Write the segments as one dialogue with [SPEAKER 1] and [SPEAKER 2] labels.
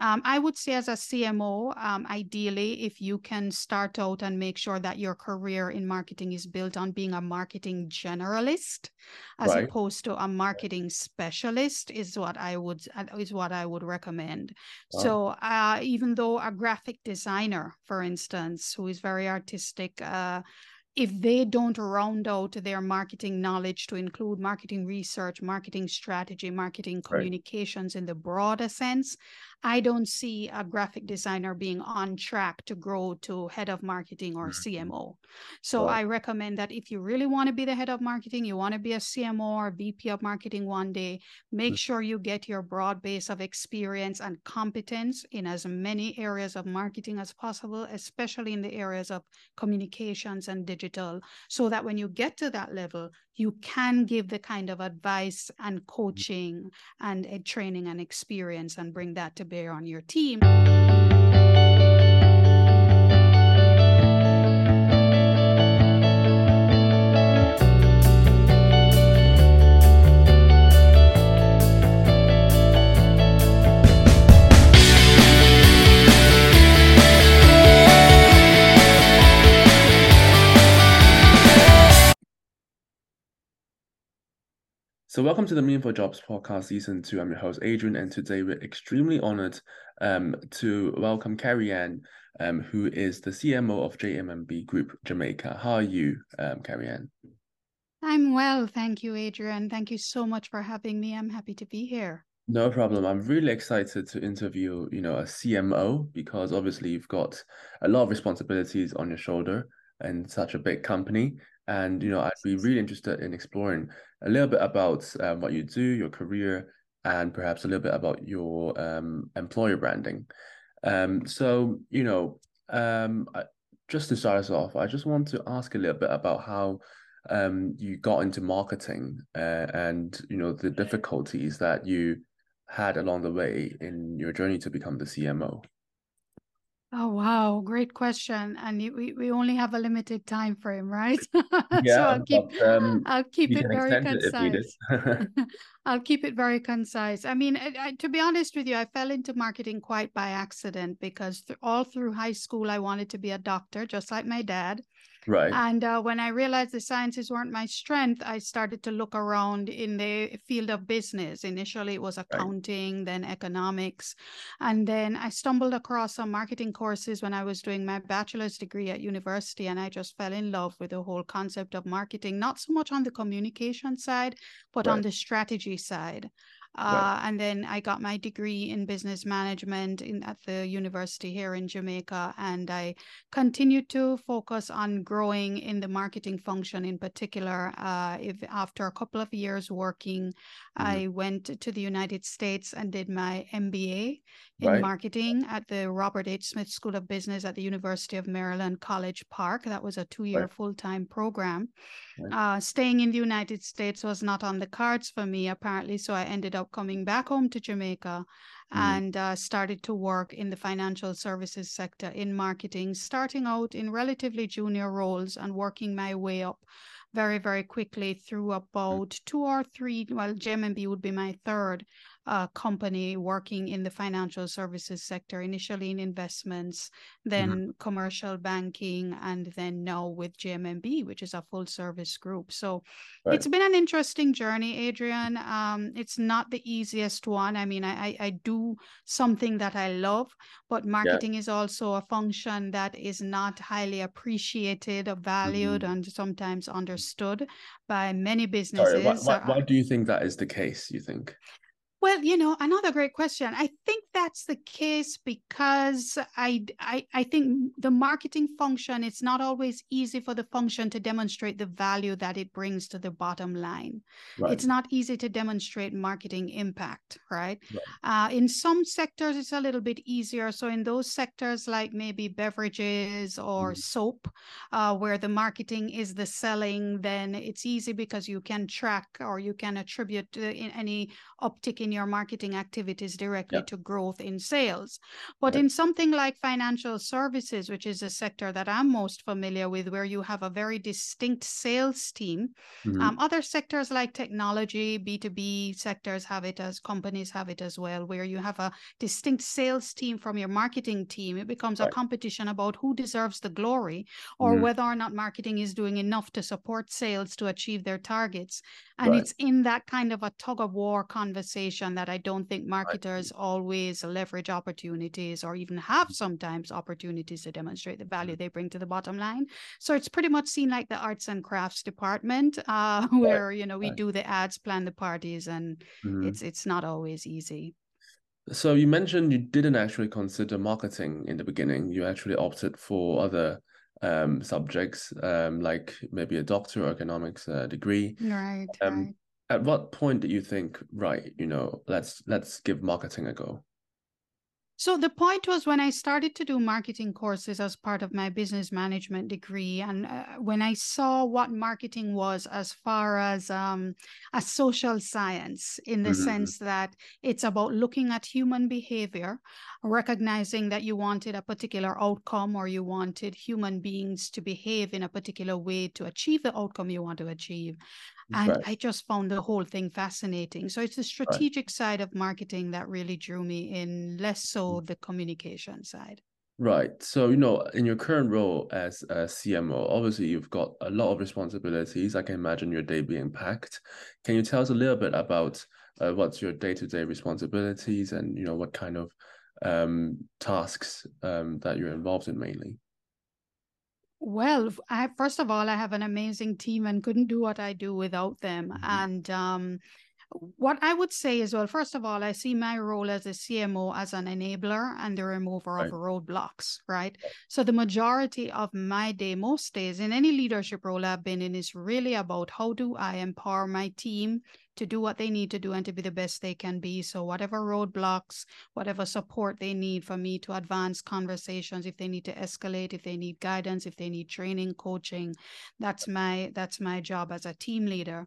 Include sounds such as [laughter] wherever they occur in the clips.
[SPEAKER 1] Um, I would say, as a CMO, um, ideally, if you can start out and make sure that your career in marketing is built on being a marketing generalist, as right. opposed to a marketing specialist, is what I would is what I would recommend. Wow. So, uh, even though a graphic designer, for instance, who is very artistic. Uh, if they don't round out their marketing knowledge to include marketing research, marketing strategy, marketing communications right. in the broader sense, I don't see a graphic designer being on track to grow to head of marketing or mm-hmm. CMO. So I recommend that if you really want to be the head of marketing, you want to be a CMO or VP of marketing one day, make mm-hmm. sure you get your broad base of experience and competence in as many areas of marketing as possible, especially in the areas of communications and digital, so that when you get to that level, you can give the kind of advice and mm-hmm. coaching and uh, training and experience and bring that to bear on your team.
[SPEAKER 2] So, welcome to the Meaningful Jobs podcast, season two. I'm your host, Adrian, and today we're extremely honored um, to welcome Kerry-Ann, um, who is the CMO of JMMB Group Jamaica. How are you, um, Kerry-Ann?
[SPEAKER 1] I'm well, thank you, Adrian. Thank you so much for having me. I'm happy to be here.
[SPEAKER 2] No problem. I'm really excited to interview, you know, a CMO because obviously you've got a lot of responsibilities on your shoulder and such a big company. And you know, I'd be really interested in exploring a little bit about um, what you do, your career, and perhaps a little bit about your um, employer branding. Um, so, you know, um, just to start us off, I just want to ask a little bit about how um, you got into marketing uh, and you know the difficulties that you had along the way in your journey to become the CMO.
[SPEAKER 1] Oh wow, great question. And we, we only have a limited time frame, right? [laughs]
[SPEAKER 2] Yeah,
[SPEAKER 1] so I'll keep
[SPEAKER 2] but, um,
[SPEAKER 1] I'll keep it very concise. It [laughs] I'll keep it very concise. I mean, I, I, to be honest with you, I fell into marketing quite by accident because th- all through high school I wanted to be a doctor, just like my dad.
[SPEAKER 2] Right.
[SPEAKER 1] And uh, when I realized the sciences weren't my strength, I started to look around in the field of business. Initially, it was accounting, right. then economics. And then I stumbled across some marketing courses when I was doing my bachelor's degree at university. And I just fell in love with the whole concept of marketing, not so much on the communication side, but right. on the strategy side. Uh, right. And then I got my degree in business management in, at the university here in Jamaica. And I continued to focus on growing in the marketing function in particular. Uh, if after a couple of years working, mm-hmm. I went to the United States and did my MBA in right. marketing at the Robert H. Smith School of Business at the University of Maryland College Park. That was a two year right. full time program. Uh, staying in the United States was not on the cards for me, apparently. So I ended up coming back home to Jamaica mm. and uh, started to work in the financial services sector in marketing, starting out in relatively junior roles and working my way up very, very quickly through mm. about two or three. Well, JMMB would be my third uh, company working in the financial services sector, initially in investments, then mm-hmm. commercial banking, and then now with JMMB, which is a full service group. So right. it's been an interesting journey, Adrian. Um, it's not the easiest one. I mean, I, I do something that I love, but marketing yeah. is also a function that is not highly appreciated or valued mm-hmm. and sometimes understood by many businesses.
[SPEAKER 2] Sorry, why, why, why do you think that is the case, you think?
[SPEAKER 1] Well, you know, another great question. I think that's the case because I, I, I think the marketing function, it's not always easy for the function to demonstrate the value that it brings to the bottom line. Right. It's not easy to demonstrate marketing impact, right? right. Uh, in some sectors, it's a little bit easier. So in those sectors like maybe beverages or mm. soap, uh, where the marketing is the selling, then it's easy because you can track or you can attribute uh, any uptick in in your marketing activities directly to growth in sales. But
[SPEAKER 2] Right.
[SPEAKER 1] in something like financial services, which is a sector that I'm most familiar with, where you have a very distinct sales team,
[SPEAKER 2] Mhm.
[SPEAKER 1] um, other sectors like technology, B2B sectors have it as companies have it as well, where you have a distinct sales team from your marketing team. It becomes a competition about who deserves the glory or
[SPEAKER 2] Mhm.
[SPEAKER 1] whether or not marketing is doing enough to support sales to achieve their targets. And
[SPEAKER 2] Right.
[SPEAKER 1] it's in that kind of a tug of war conversation that I don't think marketers always leverage opportunities or even have sometimes opportunities to demonstrate the value they bring to the bottom line. So it's pretty much seen like the arts and crafts department, uh, [laughs] where you know we
[SPEAKER 2] right.
[SPEAKER 1] do the ads, plan the parties, and
[SPEAKER 2] Mhm.
[SPEAKER 1] it's it's not always easy.
[SPEAKER 2] So you mentioned you didn't actually consider marketing in the beginning. You actually opted for other um, subjects, um, like maybe a doctor or economics uh, degree.
[SPEAKER 1] Right,
[SPEAKER 2] Um,
[SPEAKER 1] right.
[SPEAKER 2] At what point did you think, right, you know, let's let's give marketing a go?
[SPEAKER 1] So the point was when I started to do marketing courses as part of my business management degree, and uh, when I saw what marketing was as far as um, a social science, in the
[SPEAKER 2] Mhm.
[SPEAKER 1] sense that it's about looking at human behavior, recognizing that you wanted a particular outcome or you wanted human beings to behave in a particular way to achieve the outcome you want to achieve. And
[SPEAKER 2] Right.
[SPEAKER 1] I just found the whole thing fascinating. So it's the strategic side of marketing that really drew me in, less so the communication side.
[SPEAKER 2] Right. So, you know, in your current role as a CMO, obviously you've got a lot of responsibilities. I can imagine your day being packed. Can you tell us a little bit about uh, what's your day-to-day responsibilities and, you know, what kind of um, tasks um, that you're involved in mainly?
[SPEAKER 1] Well, I first of all, I have an amazing team and couldn't do what I do without them.
[SPEAKER 2] Mhm.
[SPEAKER 1] And um, what I would say is, well, first of all, I see my role as a CMO as an enabler and the remover of
[SPEAKER 2] Right.
[SPEAKER 1] roadblocks, right? So the majority of my day, most days, in any leadership role I've been in, is really about how do I empower my team to do what they need to do and to be the best they can be. So whatever roadblocks, whatever support they need for me to advance conversations, if they need to escalate, if they need guidance, if they need training, coaching, that's my that's my job as a team leader.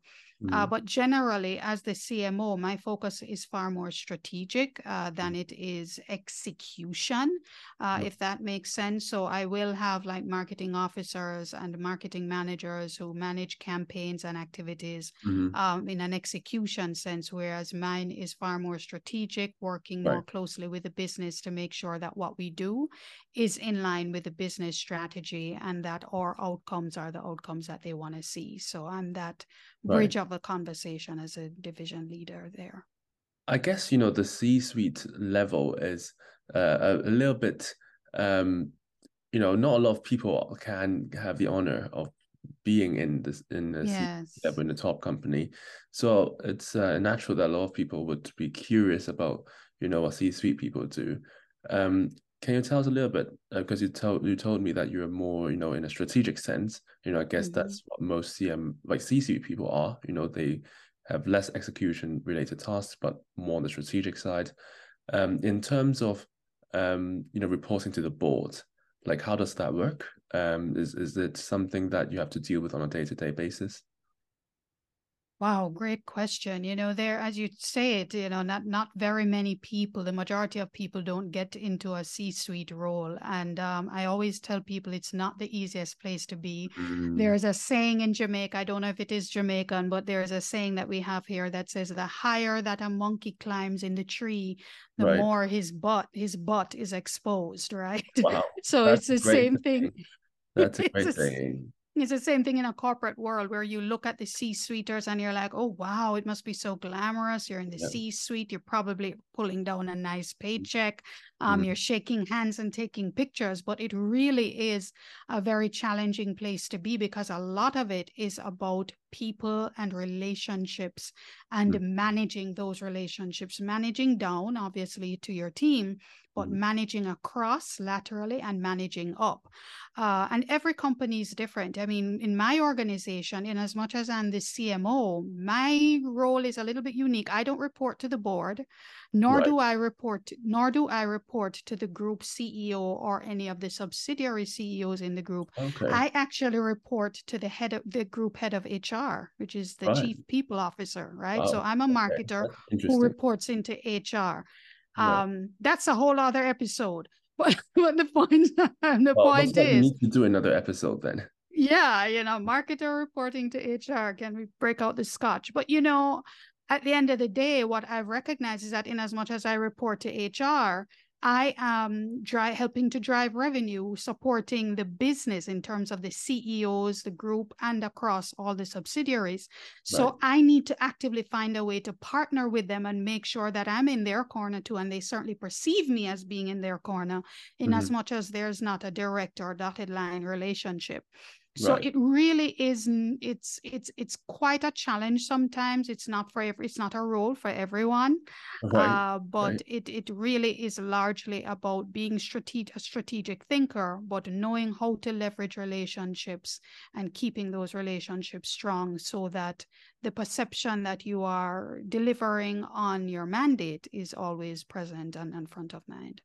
[SPEAKER 1] Uh, but generally, as the CMO, my focus is far more strategic uh, than it is execution, uh,
[SPEAKER 2] Mm.
[SPEAKER 1] if that makes sense. So I will have like marketing officers and marketing managers who manage campaigns and activities
[SPEAKER 2] Mhm.
[SPEAKER 1] um, in an execution sense, whereas mine is far more strategic, working more closely with the business to make sure that what we do is in line with the business strategy and that our outcomes are the outcomes that they want to see. So I'm that
[SPEAKER 2] Right.
[SPEAKER 1] bridge of a conversation as a division leader there.
[SPEAKER 2] I guess, you know, the C-suite level is uh, a, a little bit, um, you know, not a lot of people can have the honor of being in this in the C
[SPEAKER 1] Yes.
[SPEAKER 2] level in the top company. So it's uh, natural that a lot of people would be curious about, you know, what C-suite people do. Um, can you tell us a little bit? Because you told you told me that you're more, you know, in a strategic sense. You know, I guess
[SPEAKER 1] Mhm.
[SPEAKER 2] that's what most CM like C-suite people are. You know, they have less execution related tasks, but more on the strategic side. Um, in terms of um, you know, reporting to the board, like how does that work? Um, is is it something that you have to deal with on a day-to-day basis?
[SPEAKER 1] Wow, great question. You know, there, as you say it, you know, not not very many people, the majority of people don't get into a C-suite role. And um, I always tell people it's not the easiest place to be.
[SPEAKER 2] Mm,
[SPEAKER 1] There's a saying in Jamaica, I don't know if it is Jamaican, but there's a saying that we have here that says the higher that a monkey climbs in the tree, the
[SPEAKER 2] Right.
[SPEAKER 1] more his butt, his butt is exposed, [laughs] right?
[SPEAKER 2] Wow,
[SPEAKER 1] So
[SPEAKER 2] that's
[SPEAKER 1] it's the
[SPEAKER 2] great
[SPEAKER 1] same thing. [laughs]
[SPEAKER 2] That's a great saying.
[SPEAKER 1] It's the same thing in a corporate world where you look at the C-suiters and you're like, oh, wow, it must be so glamorous. You're in the
[SPEAKER 2] Yeah.
[SPEAKER 1] C-suite. You're probably pulling down a nice paycheck. Um,
[SPEAKER 2] Mm.
[SPEAKER 1] You're shaking hands and taking pictures. But it really is a very challenging place to be because a lot of it is about people and relationships and
[SPEAKER 2] Mm.
[SPEAKER 1] managing those relationships, managing down, obviously, to your team, but
[SPEAKER 2] Mhm.
[SPEAKER 1] managing across laterally and managing up. Uh, and every company is different. I mean, in my organization, in as much as I'm the CMO, my role is a little bit unique. I don't report to the board, nor
[SPEAKER 2] Right.
[SPEAKER 1] do I report, nor do I report to the group CEO or any of the subsidiary CEOs in the group.
[SPEAKER 2] Okay.
[SPEAKER 1] I actually report to the head of the group head of HR, which is the
[SPEAKER 2] Right.
[SPEAKER 1] chief people officer, right? So I'm a marketer
[SPEAKER 2] That's
[SPEAKER 1] who reports into HR. Um, that's a whole other episode. [laughs] But, but the point [laughs] the
[SPEAKER 2] well,
[SPEAKER 1] point is
[SPEAKER 2] we need to do another episode then.
[SPEAKER 1] Yeah, you know, marketer reporting to HR. Can we break out the scotch? But you know, at the end of the day, what I've recognized is that in as much as I report to HR, I am dry, helping to drive revenue, supporting the business in terms of the CEOs, the group, and across all the subsidiaries. So. I need to actively find a way to partner with them and make sure that I'm in their corner too. And they certainly perceive me as being in their corner, in mm-hmm. as much as there's not a direct or dotted line relationship so right. it really isn't it's it's it's quite a challenge sometimes it's not for every it's not a role for everyone right. uh, but right. it it really is largely about being strategic a strategic thinker but knowing how to leverage relationships and keeping those relationships strong so that the perception that you are delivering on your mandate is always present and in front of mind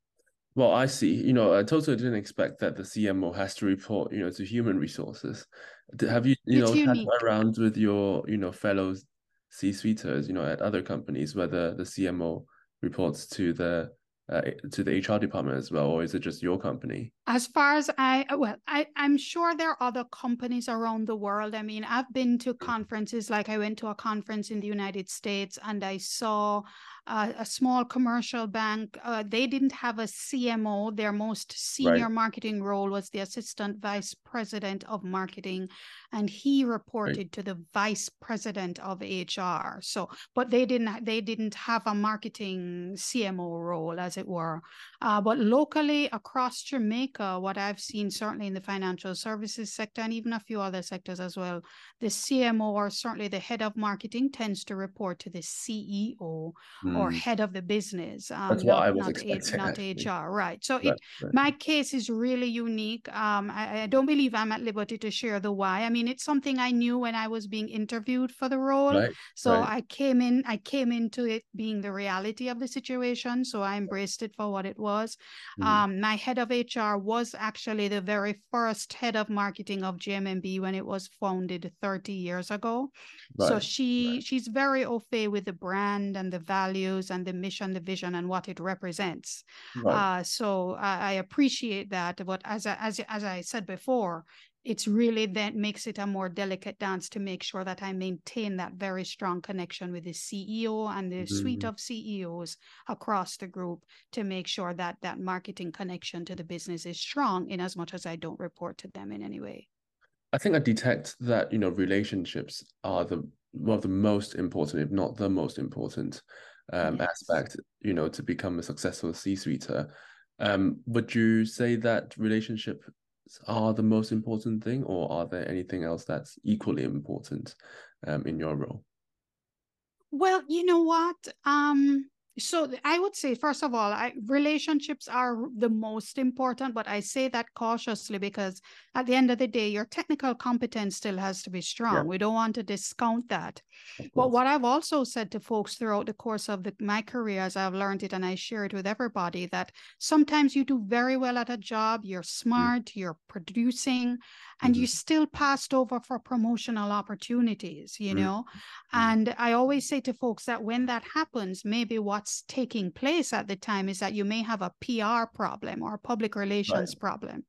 [SPEAKER 2] well, I see. You know, I totally didn't expect that the CMO has to report, you know, to human resources. Have you, you it's know, had around with your, you know, fellow C-suiters, you know, at other companies, whether the CMO reports to the uh, to the HR department as well, or is it just your company?
[SPEAKER 1] As far as I, well, I, I'm sure there are other companies around the world. I mean, I've been to conferences, like I went to a conference in the United States and I saw uh, a small commercial bank. Uh, they didn't have a CMO. Their most senior right. marketing role was the assistant vice president of marketing, and he reported right. to the vice president of HR. So, but they didn't they didn't have a marketing CMO role, as it were. Uh, but locally across Jamaica, what I've seen certainly in the financial services sector and even a few other sectors as well, the CMO or certainly the head of marketing tends to report to the CEO. Mm or mm. head of the business.
[SPEAKER 2] Um, That's not, I was not, expecting.
[SPEAKER 1] not HR, right? So right, it, right. my case is really unique. Um, I, I, don't believe I'm at liberty to share the why. I mean, it's something I knew when I was being interviewed for the role. Right, so I came in, I came into it being the reality of the situation. So I embraced it for what it was. Mm. Um, my head of HR was actually the very first head of marketing of JMMB when it was founded 30 years ago. So she she's very au fait with the brand and the values and the mission, the vision, and what it represents. Right. Uh, so I, I, appreciate that. But as I, as as I said before, it's really that makes it a more delicate dance to make sure that I maintain that very strong connection with the CEO and the mm-hmm. suite of CEOs across the group to make sure that that marketing connection to the business is strong in as much as I don't report to them in any way.
[SPEAKER 2] I think I detect that you know relationships are the one of the most important, if not the most important, um, yes. aspect, you know, to become a successful C-suiter. Um, would you say that relationships are the most important thing, or are there anything else that's equally important um, in your role?
[SPEAKER 1] Well, you know what? Um, so I would say, first of all, I, relationships are the most important, but I say that cautiously because at the end of the day, your technical competence still has to be strong. Yeah. We don't want to discount that. But what I've also said to folks throughout the course of the, my career, as I've learned it and I share it with everybody, that sometimes you do very well at a job, you're mm. smart, mm. you're producing, and mm-hmm. you still passed over for promotional opportunities, you mm-hmm. know? Mm-hmm. And I always say to folks that when that happens, maybe what's taking place at the time is that you may have a PR problem or a public relations right. problem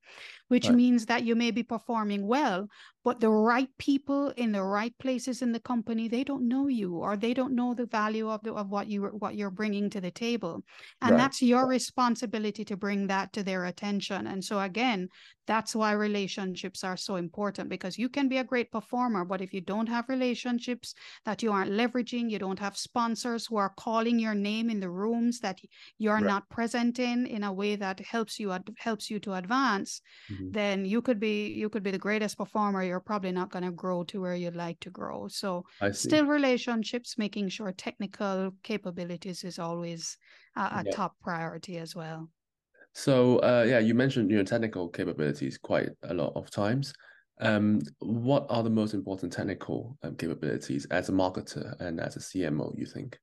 [SPEAKER 1] which right. means that you may be performing well, but the right people in the right places in the company they don't know you or they don't know the value of the, of what you what you're bringing to the table, and right. that's your responsibility to bring that to their attention. And so again, that's why relationships are so important because you can be a great performer, but if you don't have relationships that you aren't leveraging, you don't have sponsors who are calling your name in the rooms that you're right. not present in in a way that helps you helps you to advance. Mm-hmm then you could be you could be the greatest performer you're probably not going to grow to where you'd like to grow. So still relationships making sure technical capabilities is always a, a yeah. top priority as well.
[SPEAKER 2] So uh, yeah you mentioned your know technical capabilities quite a lot of times. Um, what are the most important technical um, capabilities as a marketer and as a cmo you think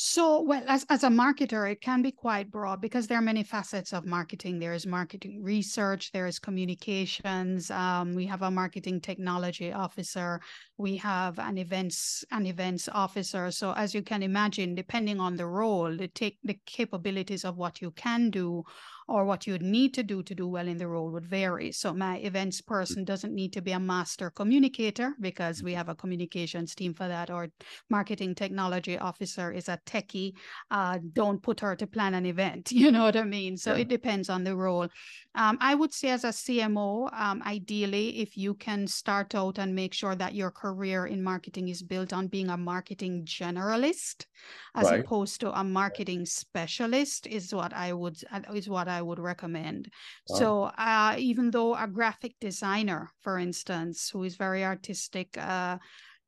[SPEAKER 1] So, well, as, as a marketer, it can be quite broad because there are many facets of marketing. There is marketing research, there is communications. Um, we have a marketing technology officer. We have an events an events officer. So, as you can imagine, depending on the role, the take the capabilities of what you can do or what you would need to do to do well in the role would vary. So my events person doesn't need to be a master communicator because we have a communications team for that, or marketing technology officer is a techie. Uh, don't put her to plan an event. [laughs] You know what I mean? So yeah. it depends on the role. Um, I would say as a CMO, um, ideally, if you can start out and make sure that your career in marketing is built on being a marketing generalist as right. opposed to a marketing specialist is what I would is what I I would recommend. Wow. So uh, even though a graphic designer, for instance, who is very artistic, uh,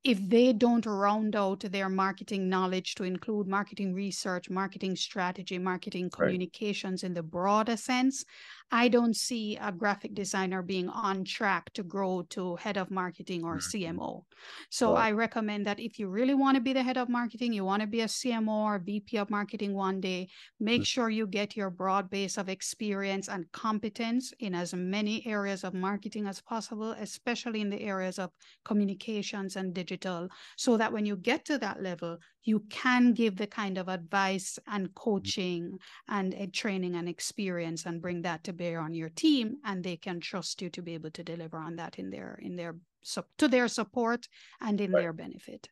[SPEAKER 1] if they don't round out their marketing knowledge to include marketing research, marketing strategy, marketing communications right. in the broader sense, I don't see a graphic designer being on track to grow to head of marketing or mm-hmm. CMO. So I recommend that if you really want to be the head of marketing, you want to be a CMO or VP of marketing one day, make mm-hmm. sure you get your broad base of experience and competence in as many areas of marketing as possible, especially in the areas of communications and digital, so that when you get to that level, you can give the kind of advice and mm-hmm. coaching and a training and experience and bring that to bear on your team and they can trust you to be able to deliver on that in their in their so to their support and in right. their benefit.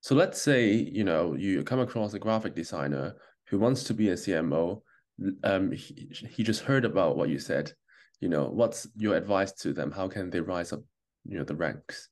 [SPEAKER 2] So let's say you know you come across a graphic designer who wants to be a cmo um he, he just heard about what you said. You know what's your advice to them? How can they rise up you know the ranks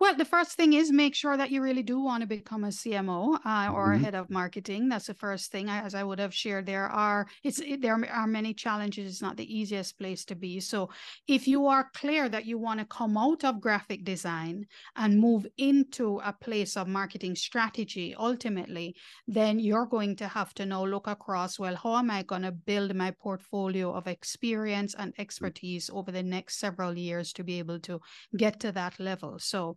[SPEAKER 1] well, the first thing is make sure that you really do want to become a CMO uh, or mm-hmm. a head of marketing. That's the first thing. As I would have shared, there are it's it, there are many challenges. It's not the easiest place to be. So, if you are clear that you want to come out of graphic design and move into a place of marketing strategy, ultimately, then you're going to have to now look across. Well, how am I going to build my portfolio of experience and mm. expertise over the next several years to be able to get to that level? So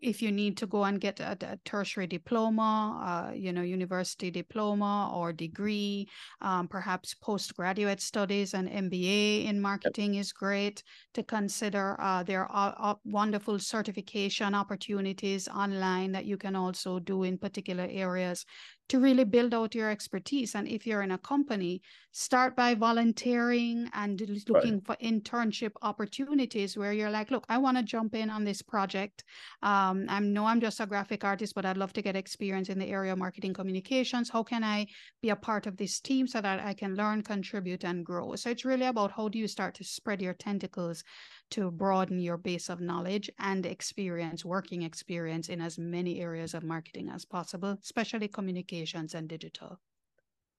[SPEAKER 1] if you need to go and get a, a tertiary diploma, uh, you know, university diploma or degree, um, perhaps postgraduate studies and MBA in marketing is great to consider. Uh, there are wonderful certification opportunities online that you can also do in particular areas to really build out your expertise. And if you're in a company, start by volunteering and looking right. for internship opportunities where you're like, look, I want to jump in on this project. Um, I know I'm just a graphic artist, but I'd love to get experience in the area of marketing communications. How can I be a part of this team so that I can learn, contribute, and grow? So it's really about how do you start to spread your tentacles to broaden your base of knowledge and experience, working experience in as many areas of marketing as possible, especially communications and digital.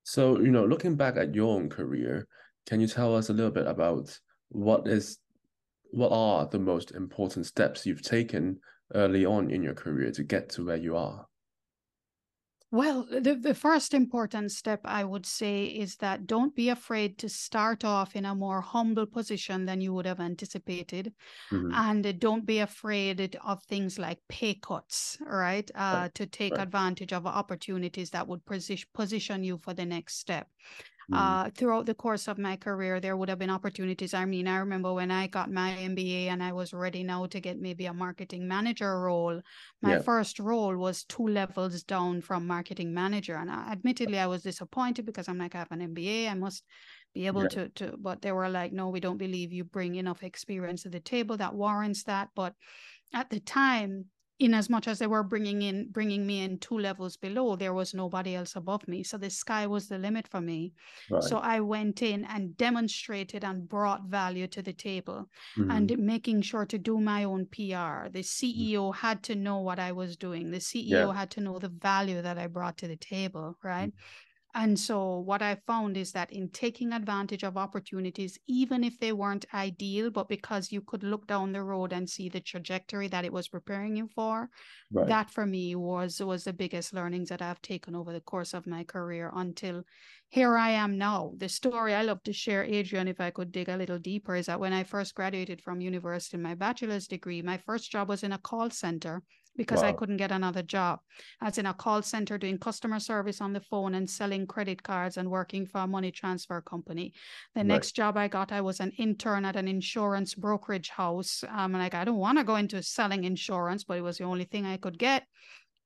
[SPEAKER 2] So, you know, looking back at your own career, can you tell us a little bit about what is what are the most important steps you've taken early on in your career to get to where you are?
[SPEAKER 1] Well, the, the first important step I would say is that don't be afraid to start off in a more humble position than you would have anticipated. Mm-hmm. And don't be afraid of things like pay cuts, right? Uh, right. To take right. advantage of opportunities that would position, position you for the next step. Mm. Uh, throughout the course of my career, there would have been opportunities. I mean, I remember when I got my MBA and I was ready now to get maybe a marketing manager role. My yeah. first role was two levels down from marketing manager, and I, admittedly, I was disappointed because I'm like, I have an MBA, I must be able yeah. to to. But they were like, no, we don't believe you bring enough experience to the table that warrants that. But at the time in as much as they were bringing in bringing me in two levels below there was nobody else above me so the sky was the limit for me right. so i went in and demonstrated and brought value to the table mm-hmm. and making sure to do my own pr the ceo mm-hmm. had to know what i was doing the ceo yeah. had to know the value that i brought to the table right mm-hmm. And so, what I found is that in taking advantage of opportunities, even if they weren't ideal, but because you could look down the road and see the trajectory that it was preparing you for, right. that for me was was the biggest learnings that I've taken over the course of my career until here I am now. The story I love to share, Adrian, if I could dig a little deeper, is that when I first graduated from university, my bachelor's degree, my first job was in a call center because wow. I couldn't get another job. I was in a call center doing customer service on the phone and selling credit cards and working for a money transfer company. The right. next job I got, I was an intern at an insurance brokerage house. Um, like, I don't want to go into selling insurance, but it was the only thing I could get.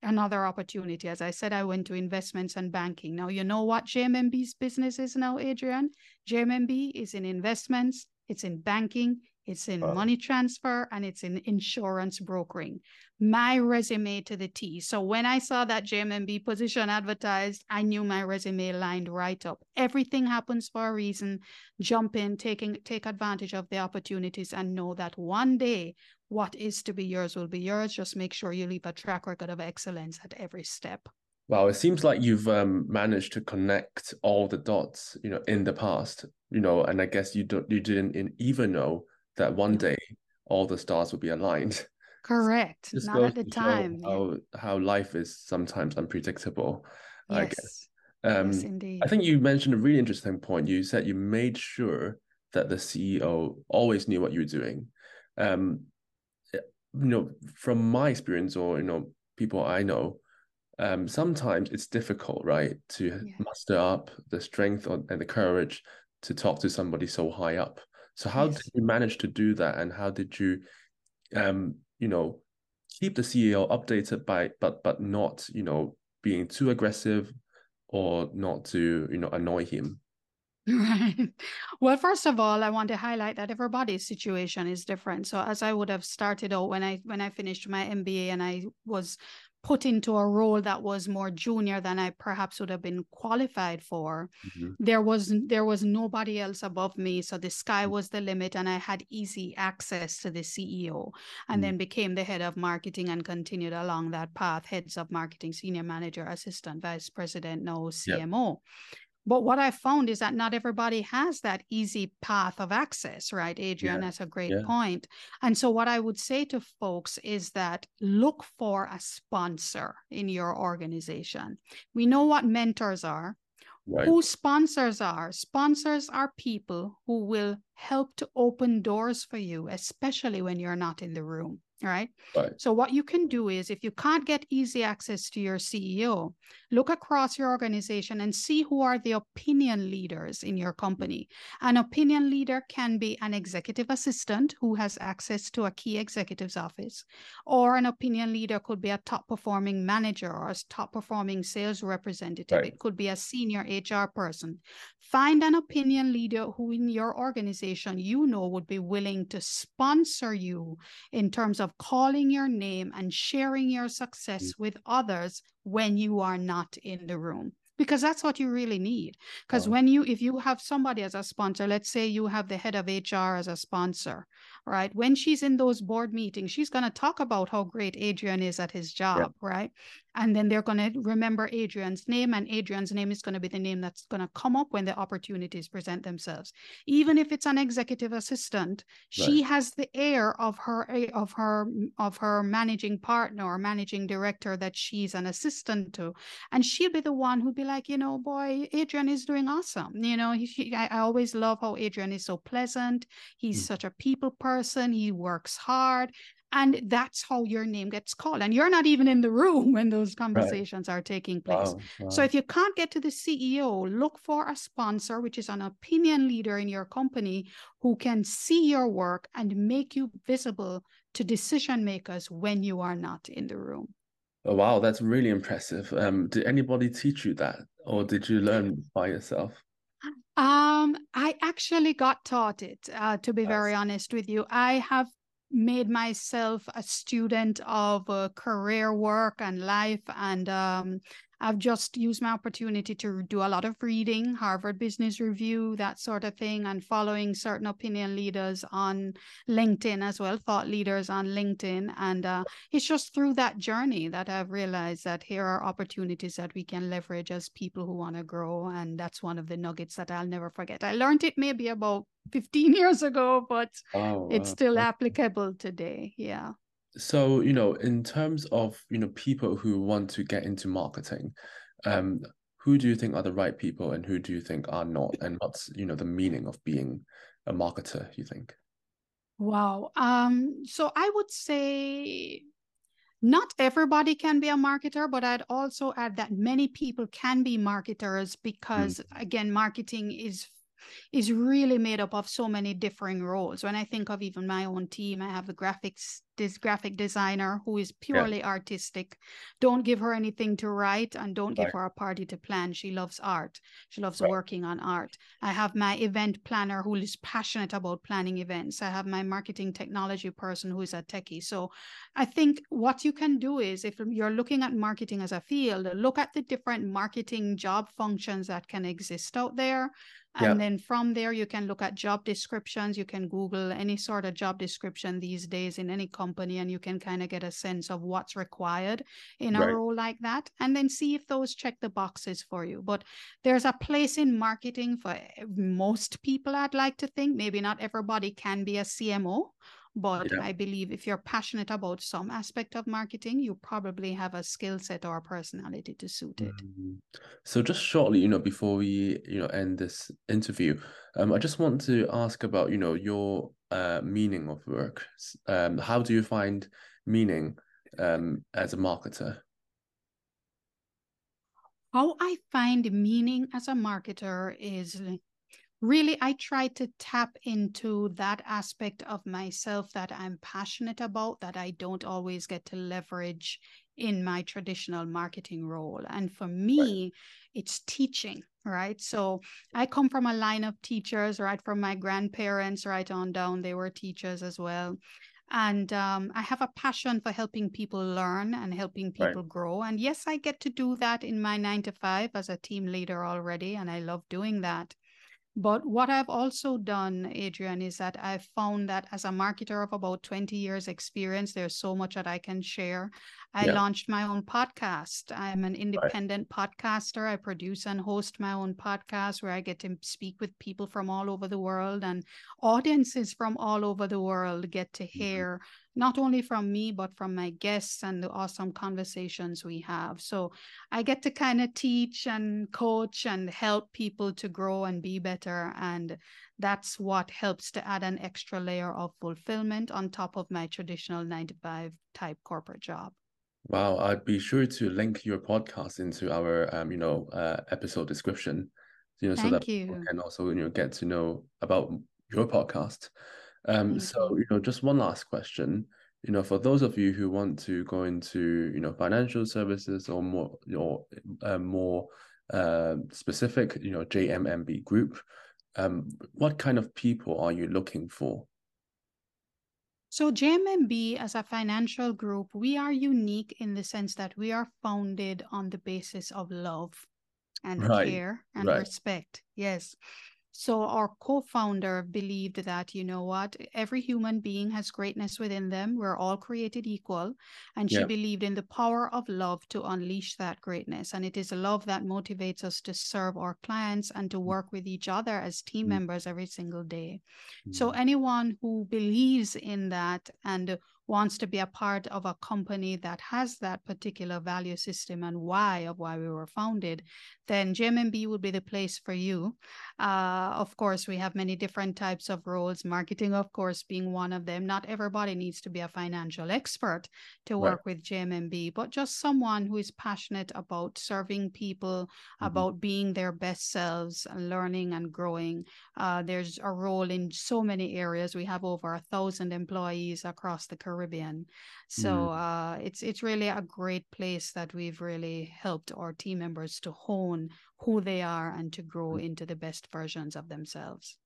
[SPEAKER 1] Another opportunity. As I said, I went to investments and banking. Now, you know what JMMB's business is now, Adrian? JMMB is in investments, it's in banking, it's in money transfer and it's in insurance brokering. My resume to the T. So when I saw that JMMB position advertised, I knew my resume lined right up. Everything happens for a reason. Jump in, taking take advantage of the opportunities and know that one day what is to be yours will be yours. Just make sure you leave a track record of excellence at every step.
[SPEAKER 2] Wow, it seems like you've um, managed to connect all the dots, you know, in the past, you know, and I guess you don't, you didn't even know that one day all the stars will be aligned.
[SPEAKER 1] Correct. Just Not at the time.
[SPEAKER 2] How how life is sometimes unpredictable.
[SPEAKER 1] Yes. I guess. Um, yes, indeed.
[SPEAKER 2] I think you mentioned a really interesting point. You said you made sure that the CEO always knew what you were doing. Um, you know, from my experience, or you know, people I know, um, sometimes it's difficult, right, to yeah. muster up the strength and the courage to talk to somebody so high up. So how yes. did you manage to do that, and how did you, um, you know, keep the CEO updated by, but but not, you know, being too aggressive, or not to, you know, annoy him?
[SPEAKER 1] Right. Well, first of all, I want to highlight that everybody's situation is different. So as I would have started out when I when I finished my MBA and I was put into a role that was more junior than I perhaps would have been qualified for. Mm-hmm. There was there was nobody else above me, so the sky mm-hmm. was the limit, and I had easy access to the CEO, and mm-hmm. then became the head of marketing and continued along that path: heads of marketing, senior manager, assistant vice president, no CMO. Yep. But what I found is that not everybody has that easy path of access, right, Adrian? Yeah. That's a great yeah. point. And so, what I would say to folks is that look for a sponsor in your organization. We know what mentors are. Right. Who sponsors are? Sponsors are people who will help to open doors for you, especially when you're not in the room. Right? right. So, what you can do is if you can't get easy access to your CEO, look across your organization and see who are the opinion leaders in your company. An opinion leader can be an executive assistant who has access to a key executive's office, or an opinion leader could be a top performing manager or a top performing sales representative. Right. It could be a senior HR person. Find an opinion leader who in your organization you know would be willing to sponsor you in terms of calling your name and sharing your success mm-hmm. with others when you are not in the room because that's what you really need because oh. when you if you have somebody as a sponsor let's say you have the head of hr as a sponsor right? When she's in those board meetings, she's going to talk about how great Adrian is at his job, yeah. right? And then they're going to remember Adrian's name, and Adrian's name is going to be the name that's going to come up when the opportunities present themselves. Even if it's an executive assistant, right. she has the air of her of her of her managing partner or managing director that she's an assistant to, and she'll be the one who'll be like, you know, boy, Adrian is doing awesome. You know, he, I, I always love how Adrian is so pleasant. He's mm. such a people person, he works hard. And that's how your name gets called. And you're not even in the room [laughs] when those conversations right. are taking place. Wow, wow. So if you can't get to the CEO, look for a sponsor, which is an opinion leader in your company who can see your work and make you visible to decision makers when you are not in the room.
[SPEAKER 2] Oh, wow, that's really impressive. Um, did anybody teach you that, or did you learn by yourself?
[SPEAKER 1] Um, I actually got taught it, uh, to be very honest with you. I have made myself a student of uh, career work and life and um, I've just used my opportunity to do a lot of reading, Harvard Business Review, that sort of thing, and following certain opinion leaders on LinkedIn as well, thought leaders on LinkedIn. And uh, it's just through that journey that I've realized that here are opportunities that we can leverage as people who want to grow. And that's one of the nuggets that I'll never forget. I learned it maybe about 15 years ago, but oh, it's still applicable today. Yeah
[SPEAKER 2] so you know in terms of you know people who want to get into marketing um who do you think are the right people and who do you think are not? And what's you know the meaning of being a marketer you think?
[SPEAKER 1] Wow. Um so i would say not everybody can be a marketer, but I'd also add that many people can be marketers because, mm. again, marketing is is really made up of so many differing roles. When I think of even my own team, I have a graphics this graphic designer who is purely yeah. artistic. Don't give her anything to write and don't give her a party to plan. She loves art. She loves right. working on art. I have my event planner who is passionate about planning events. I have my marketing technology person who is a techie. So I think what you can do is if you're looking at marketing as a field, look at the different marketing job functions that can exist out there and yeah. then from there, you can look at job descriptions. You can Google any sort of job description these days in any company, and you can kind of get a sense of what's required in right. a role like that. And then see if those check the boxes for you. But there's a place in marketing for eh, most people, I'd like to think. Maybe not everybody can be a CMO, but yeah. I believe if you're passionate about some aspect of marketing, you probably have a skill set or a personality to suit it. Mm-hmm.
[SPEAKER 2] So just shortly, you know, before we, you know, end this interview, um, I just want to ask about, you know, your uh, meaning of work. Um, how do you find meaning um, as a marketer?
[SPEAKER 1] How I find meaning as a marketer is really i try to tap into that aspect of myself that i'm passionate about that i don't always get to leverage in my traditional marketing role. And for me right. it's teaching right? So i come from a line of teachers right? From my grandparents right on down they were teachers as well. And um, i have a passion for helping people learn and helping people right. grow. And yes i get to do that in my nine to five as a team leader already and i love doing that but what I've also done, Adrian, is that I've found that as a marketer of about 20 years experience, there's so much that I can share. I yeah. launched my own podcast. I'm an independent right. podcaster. I produce and host my own podcast where I get to speak with people from all over the world and audiences from all over the world get to mm-hmm. hear mm-hmm not only from me, but from my guests and the awesome conversations we have. So I get to kind of teach and coach and help people to grow and be better. And that's what helps to add an extra layer of fulfillment on top of my traditional nine to five type corporate job.
[SPEAKER 2] Wow, I'd be sure to link your podcast into our, um, you know, uh, episode description, you know,
[SPEAKER 1] Thank
[SPEAKER 2] so that
[SPEAKER 1] you.
[SPEAKER 2] people can also, you know, get to know about your podcast. Um, so you know, just one last question. You know, for those of you who want to go into you know financial services or more or uh, more uh, specific, you know, JMMB group, um, what kind of people are you looking for?
[SPEAKER 1] So JMMB as a financial group, we are unique in the sense that we are founded on the basis of love and right. care and right. respect. Yes. So our co-founder believed that, you know what, every human being has greatness within them. We're all created equal. And she yeah. believed in the power of love to unleash that greatness. And it is love that motivates us to serve our clients and to mm. work with each other as team mm. members every single day. Mm. So anyone who believes in that and wants to be a part of a company that has that particular value system and why of why we were founded, then JMMB would be the place for you. Uh, of course, we have many different types of roles, marketing, of course, being one of them. Not everybody needs to be a financial expert to work right. with JMMB, but just someone who is passionate about serving people, mm-hmm. about being their best selves, and learning and growing. Uh, there's a role in so many areas. We have over a thousand employees across the Caribbean. So mm. uh, it's it's really a great place that we've really helped our team members to hone who they are and to grow mm. into the best versions of themselves.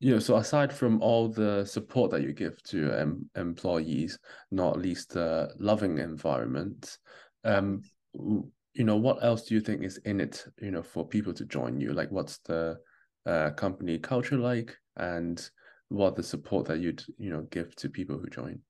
[SPEAKER 2] You know, so aside from all the support that you give to um, employees, not least the loving environment, um, you know, what else do you think is in it, you know, for people to join you? Like, what's the uh, company culture like, and what the support that you'd, you know, give to people who join?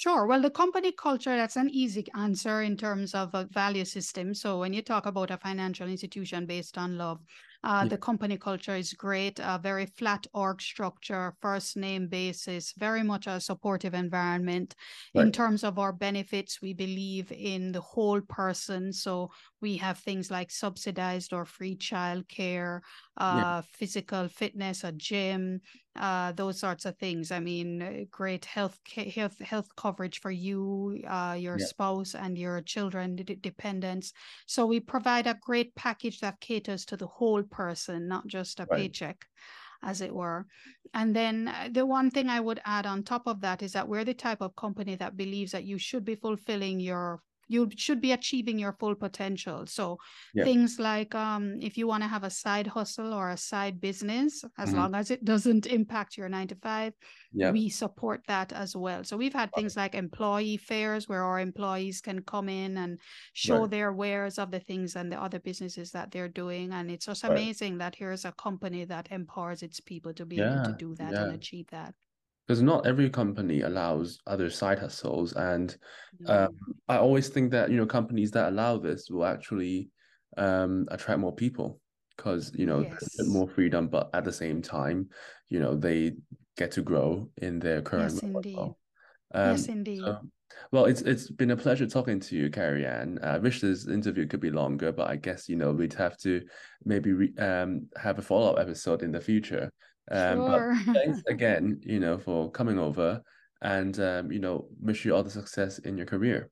[SPEAKER 1] Sure. Well, the company culture, that's an easy answer in terms of a value system. So when you talk about a financial institution based on love, Uh, yeah. The company culture is great, a very flat org structure, first name basis, very much a supportive environment. Right. In terms of our benefits, we believe in the whole person. So we have things like subsidized or free childcare, uh, yeah. physical fitness, a gym, uh, those sorts of things. I mean, uh, great health health health coverage for you, uh, your yeah. spouse, and your children d- dependents. So we provide a great package that caters to the whole person, not just a right. paycheck as it were. And then uh, the one thing I would add on top of that is that we're the type of company that believes that you should be fulfilling your you should be achieving your full potential so yeah. things like um, if you want to have a side hustle or a side business as mm-hmm. long as it doesn't impact your nine to five yeah. we support that as well so we've had things like employee fairs where our employees can come in and show right. their wares of the things and the other businesses that they're doing and it's just amazing right. that here's a company that empowers its people to be yeah. able to do that and achieve that
[SPEAKER 2] because not every company allows other side hustles and um, i always think that you know companies that allow this will actually um, attract more people because you know yes. more freedom but at the same time you know they get to grow in their current
[SPEAKER 1] yes indeed. well. um, yes indeed. so,
[SPEAKER 2] well it's it's been a pleasure talking to you Kerry-Ann. I wish this interview could be longer but i guess you know we'd have to maybe re- um, have a follow-up episode in the future um, sure. But thanks [laughs] again, you know, for coming over and, um, you know, wish you all the success in your career.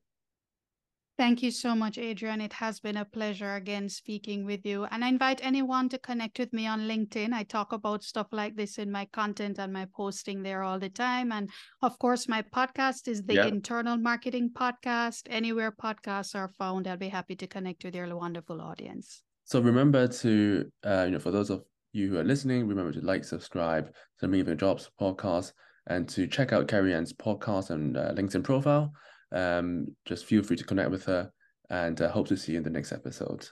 [SPEAKER 1] Thank you so much, Adrian. It has been a pleasure again speaking with you. And I invite anyone to connect with me on LinkedIn. I talk about stuff like this in my content and my posting there all the time. And of course, my podcast is the yeah. Internal Marketing Podcast. Anywhere podcasts are found, I'll be happy to connect with your wonderful audience.
[SPEAKER 2] So remember to, uh, you know, for those of you who are listening, remember to like, subscribe to Meaningful Jobs podcast and to check out Kerry-Ann's podcast and uh, LinkedIn profile. Um, just feel free to connect with her and uh, hope to see you in the next episode.